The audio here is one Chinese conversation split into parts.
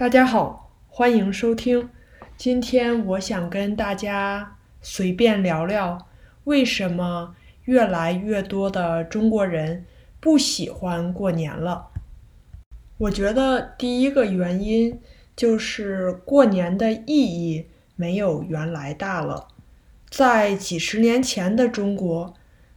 大家好，欢迎收听。今天我想跟大家随便聊聊，为什么越来越多的中国人不喜欢过年了。我觉得第一个原因就是过年的意义没有原来大了。在几十年前的中国，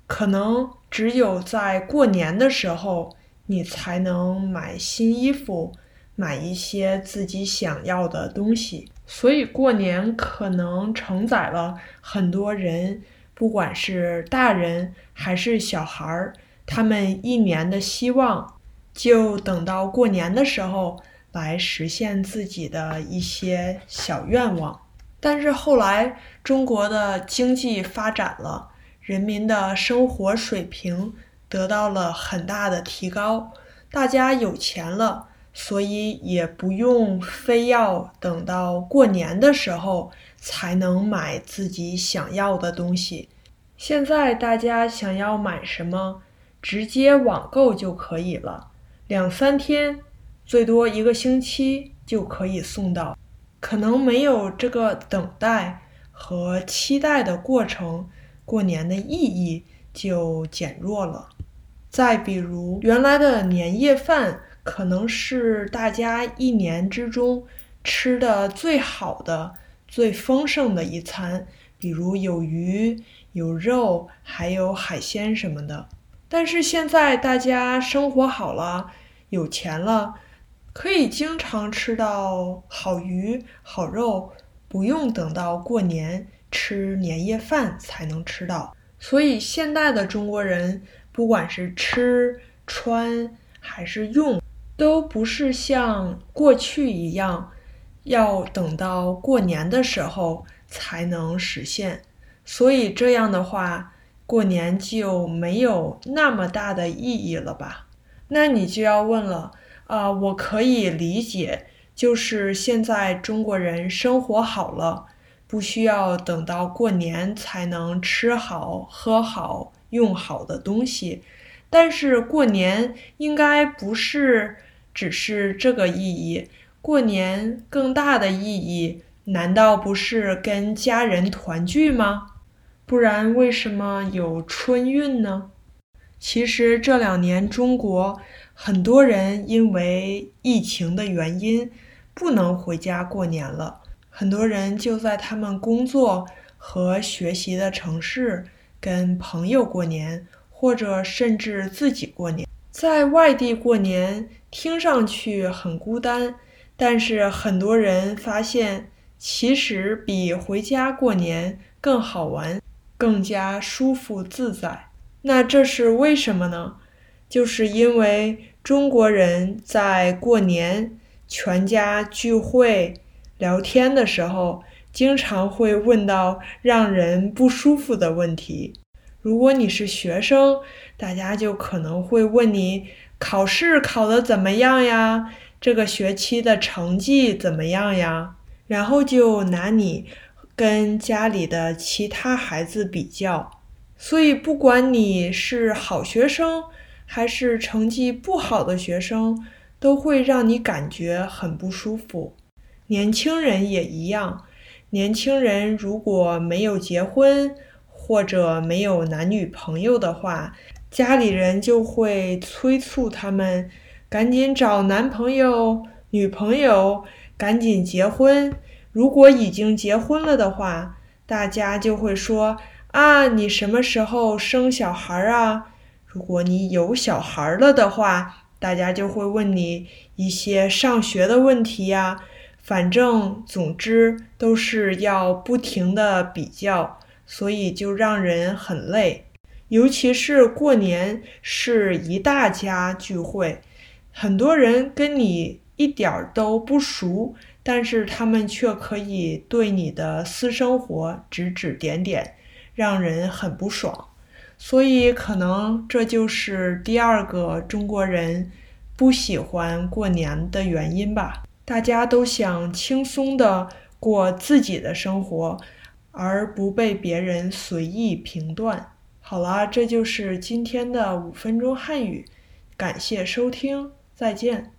可能只有在过年的时候，你才能买新衣服。买一些自己想要的东西，所以过年可能承载了很多人，不管是大人还是小孩儿，他们一年的希望，就等到过年的时候来实现自己的一些小愿望。但是后来中国的经济发展了，人民的生活水平得到了很大的提高，大家有钱了。所以也不用非要等到过年的时候才能买自己想要的东西。现在大家想要买什么，直接网购就可以了，两三天，最多一个星期就可以送到。可能没有这个等待和期待的过程，过年的意义就减弱了。再比如原来的年夜饭。可能是大家一年之中吃的最好的、最丰盛的一餐，比如有鱼、有肉，还有海鲜什么的。但是现在大家生活好了，有钱了，可以经常吃到好鱼、好肉，不用等到过年吃年夜饭才能吃到。所以现代的中国人，不管是吃、穿还是用。都不是像过去一样，要等到过年的时候才能实现，所以这样的话，过年就没有那么大的意义了吧？那你就要问了，啊，我可以理解，就是现在中国人生活好了，不需要等到过年才能吃好、喝好、用好的东西。但是过年应该不是只是这个意义，过年更大的意义难道不是跟家人团聚吗？不然为什么有春运呢？其实这两年中国很多人因为疫情的原因不能回家过年了，很多人就在他们工作和学习的城市跟朋友过年。或者甚至自己过年，在外地过年听上去很孤单，但是很多人发现其实比回家过年更好玩，更加舒服自在。那这是为什么呢？就是因为中国人在过年全家聚会聊天的时候，经常会问到让人不舒服的问题。如果你是学生，大家就可能会问你考试考得怎么样呀？这个学期的成绩怎么样呀？然后就拿你跟家里的其他孩子比较。所以，不管你是好学生还是成绩不好的学生，都会让你感觉很不舒服。年轻人也一样，年轻人如果没有结婚。或者没有男女朋友的话，家里人就会催促他们赶紧找男朋友、女朋友，赶紧结婚。如果已经结婚了的话，大家就会说啊，你什么时候生小孩啊？如果你有小孩了的话，大家就会问你一些上学的问题呀。反正总之都是要不停的比较。所以就让人很累，尤其是过年是一大家聚会，很多人跟你一点儿都不熟，但是他们却可以对你的私生活指指点点，让人很不爽。所以可能这就是第二个中国人不喜欢过年的原因吧。大家都想轻松的过自己的生活。而不被别人随意评断。好啦，这就是今天的五分钟汉语，感谢收听，再见。